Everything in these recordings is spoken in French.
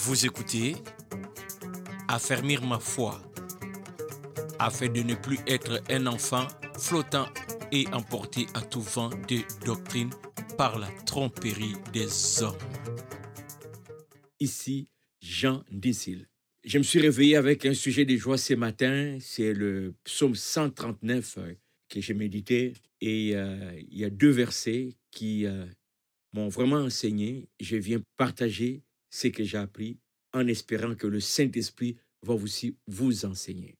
Vous écoutez Affermir ma foi afin de ne plus être un enfant flottant et emporté à tout vent de doctrine par la tromperie des hommes. Ici, Jean Dissil. Je me suis réveillé avec un sujet de joie ce matin, c'est le psaume 139 euh, que j'ai médité et euh, il y a deux versets qui euh, m'ont vraiment enseigné. Je viens partager ce que j'ai appris en espérant que le Saint-Esprit va aussi vous enseigner.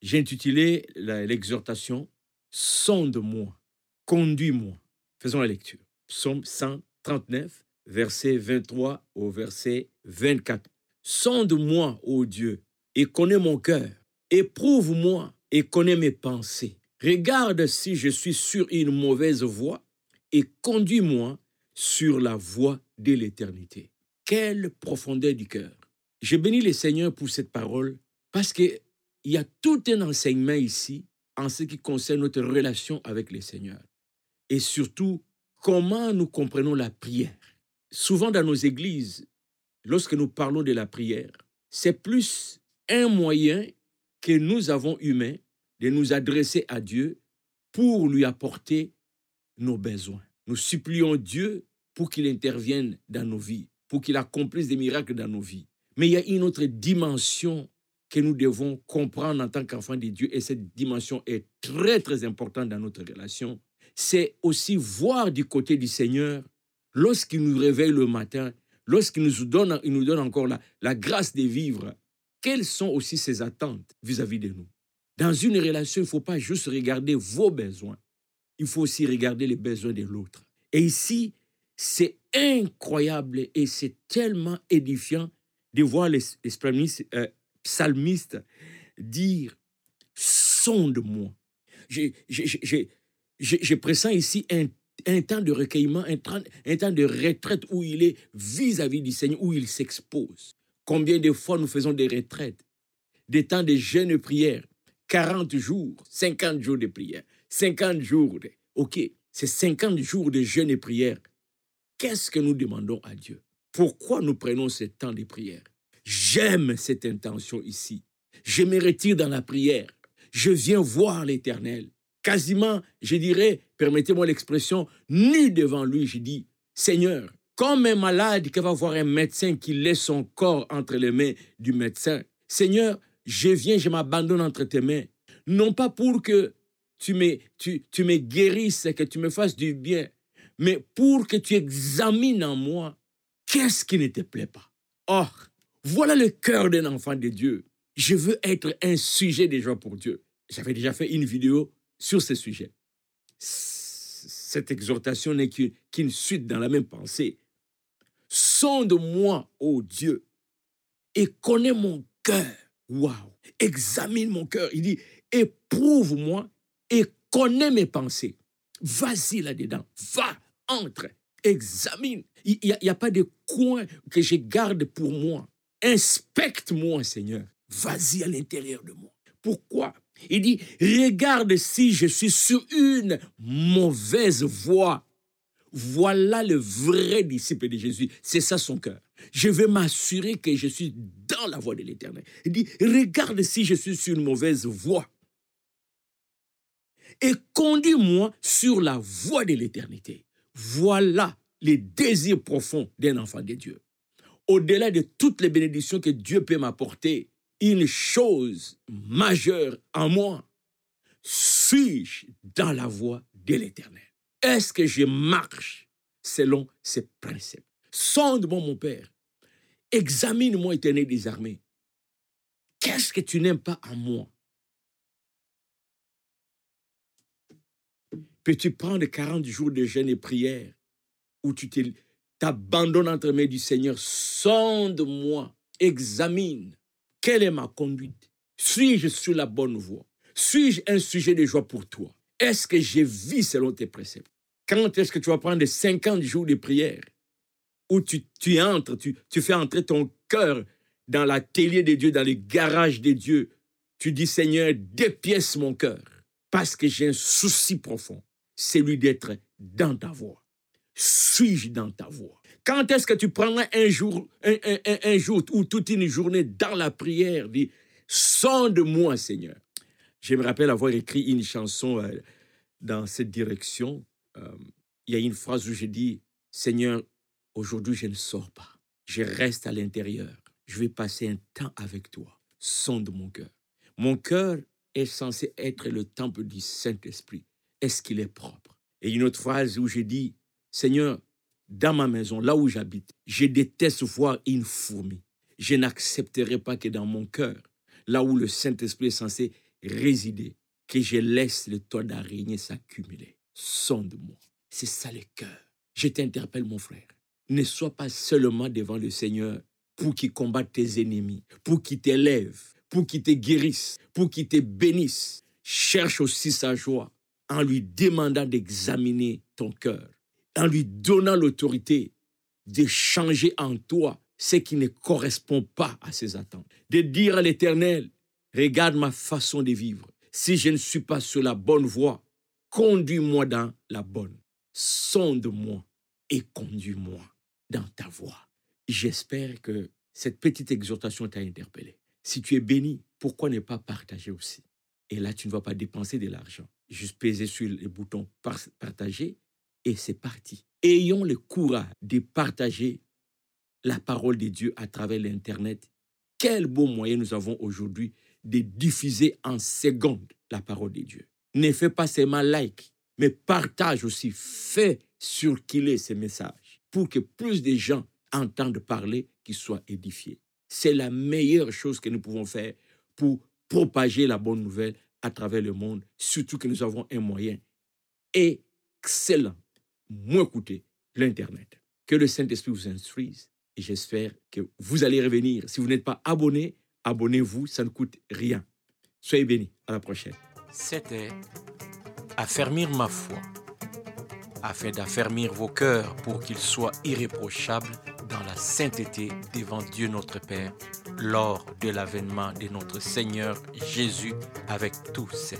J'ai intitulé l'exhortation Sonde-moi, conduis-moi. Faisons la lecture. Psaume 139, verset 23 au verset 24. Sonde-moi, ô Dieu, et connais mon cœur. Éprouve-moi et connais mes pensées. Regarde si je suis sur une mauvaise voie et conduis-moi sur la voie de l'éternité. Quelle profondeur du cœur. Je bénis le Seigneur pour cette parole parce qu'il y a tout un enseignement ici en ce qui concerne notre relation avec le Seigneur. Et surtout, comment nous comprenons la prière. Souvent dans nos églises, lorsque nous parlons de la prière, c'est plus un moyen que nous avons humain de nous adresser à Dieu pour lui apporter nos besoins. Nous supplions Dieu pour qu'il intervienne dans nos vies, pour qu'il accomplisse des miracles dans nos vies. Mais il y a une autre dimension que nous devons comprendre en tant qu'enfants de Dieu, et cette dimension est très, très importante dans notre relation. C'est aussi voir du côté du Seigneur, lorsqu'il nous réveille le matin, lorsqu'il nous donne, il nous donne encore la, la grâce de vivre, quelles sont aussi ses attentes vis-à-vis -vis de nous? Dans une relation, il ne faut pas juste regarder vos besoins, il faut aussi regarder les besoins de l'autre. Et ici, c'est incroyable et c'est tellement édifiant de voir les, euh, psalmistes dire Sonde-moi. Je pressens ici un, un, temps de recueillement, un, un, temps de retraite où il est vis-à-vis -vis du Seigneur, où il s'expose. Combien de fois nous faisons des retraites, des temps de jeûne et prière, 40 jours, 50 jours de prière, 50 jours. De... OK, c'est 50 jours de jeûne et prière. Qu'est-ce que nous demandons à Dieu? Pourquoi nous prenons ce temps de prière? J'aime cette intention ici. Je me retire dans la prière. Je viens voir l'Éternel. Quasiment, je dirais, permettez-moi l'expression, nu devant lui, je dis, Seigneur, comme un malade qui va voir un médecin qui laisse son corps entre les mains du médecin, Seigneur, je viens, je m'abandonne entre tes mains. Non pas pour que tu me, tu, tu me guérisses, que tu me fasses du bien, mais pour que tu examines en moi qu'est-ce qui ne te plaît pas? Or, voilà le cœur d'un enfant de Dieu. Je veux être un sujet déjà pour Dieu. J'avais déjà fait une vidéo sur ce sujet. Cette exhortation n'est qu'une suite dans la même pensée. Sonde-moi, ô Dieu, et connais mon cœur. Waouh! Examine mon cœur. Il dit, éprouve-moi et connais mes pensées. Vas-y là-dedans. Va, entre, examine. Il n'y a, pas de coin que je garde pour moi. Inspecte-moi, Seigneur. Vas-y à l'intérieur de moi. Pourquoi? Il dit, regarde si je suis sur une mauvaise voie. Voilà le vrai disciple de Jésus. C'est ça son cœur. Je veux m'assurer que je suis dans la voie de l'éternel. Il dit, regarde si je suis sur une mauvaise voie. Et conduis-moi sur la voie de l'éternité. Voilà les désirs profonds d'un enfant de Dieu. Au-delà de toutes les bénédictions que Dieu peut m'apporter, une chose majeure en moi, suis-je dans la voie de l'éternel? Est-ce que je marche selon ses principes? Sonde-moi, mon Père. Examine-moi, éternel des armées. Qu'est-ce que tu n'aimes pas en moi? Peux-tu prendre 40 jours de jeûne et prière où tu t'abandonnes entre les mains du Seigneur Sonde-moi, examine. Quelle est ma conduite. Suis-je sur la bonne voie? Suis-je un sujet de joie pour toi? Est-ce que je vis selon tes préceptes? Quand est-ce que tu vas prendre 50 jours de prière où tu, tu entres, tu, tu fais entrer ton cœur dans l'atelier de Dieu, dans le garage de Dieu? Tu dis, Seigneur, dépièce mon cœur parce que j'ai un souci profond, celui d'être dans ta voie. Suis-je dans ta voie? Quand est-ce que tu prendras un jour, un, jour ou toute une journée dans la prière, dis, sonde-moi, Seigneur? Je me rappelle avoir écrit une chanson euh, dans cette direction. Euh, il y a une phrase où je dis, Seigneur, aujourd'hui je ne sors pas. Je reste à l'intérieur. Je vais passer un temps avec toi. Sonde mon cœur. Mon cœur est censé être le temple du Saint-Esprit. Est-ce qu'il est propre? Et une autre phrase où je dis, Seigneur, dans ma maison, là où j'habite, je déteste voir une fourmi. Je n'accepterai pas que dans mon cœur, là où le Saint-Esprit est censé résider, que je laisse le toit d'araignée s'accumuler. Sonde-moi. C'est ça le cœur. Je t'interpelle, mon frère. Ne sois pas seulement devant le Seigneur pour qu'il combatte tes ennemis, pour qu'il t'élève, pour qu'il te guérisse, pour qu'il te bénisse. Cherche aussi sa joie en lui demandant d'examiner ton cœur, en lui donnant l'autorité de changer en toi ce qui ne correspond pas à ses attentes, de dire à l'Éternel, regarde ma façon de vivre. Si je ne suis pas sur la bonne voie, conduis-moi dans la bonne. Sonde-moi et conduis-moi dans ta voie. J'espère que cette petite exhortation t'a interpellé. Si tu es béni, pourquoi ne pas partager aussi? Et là, tu ne vas pas dépenser de l'argent. Juste peser sur le bouton par- partager et c'est parti. Ayons le courage de partager la parole de Dieu à travers l'Internet. Quel beau moyen nous avons aujourd'hui de diffuser en secondes la parole de Dieu. Ne fais pas seulement like, mais partage aussi, fais circuler ces messages pour que plus de gens entendent parler, qu'ils soient édifiés. C'est la meilleure chose que nous pouvons faire pour propager la bonne nouvelle à travers le monde, surtout que nous avons un moyen excellent, moins coûteux, l'Internet. Que le Saint-Esprit vous instruise et j'espère que vous allez revenir. Si vous n'êtes pas abonné, abonnez-vous, ça ne coûte rien. Soyez bénis. À la prochaine. C'était affermir ma foi, afin d'affermir vos cœurs pour qu'ils soient irréprochables sainteté devant Dieu notre Père lors de l'avènement de notre Seigneur Jésus avec tous ses.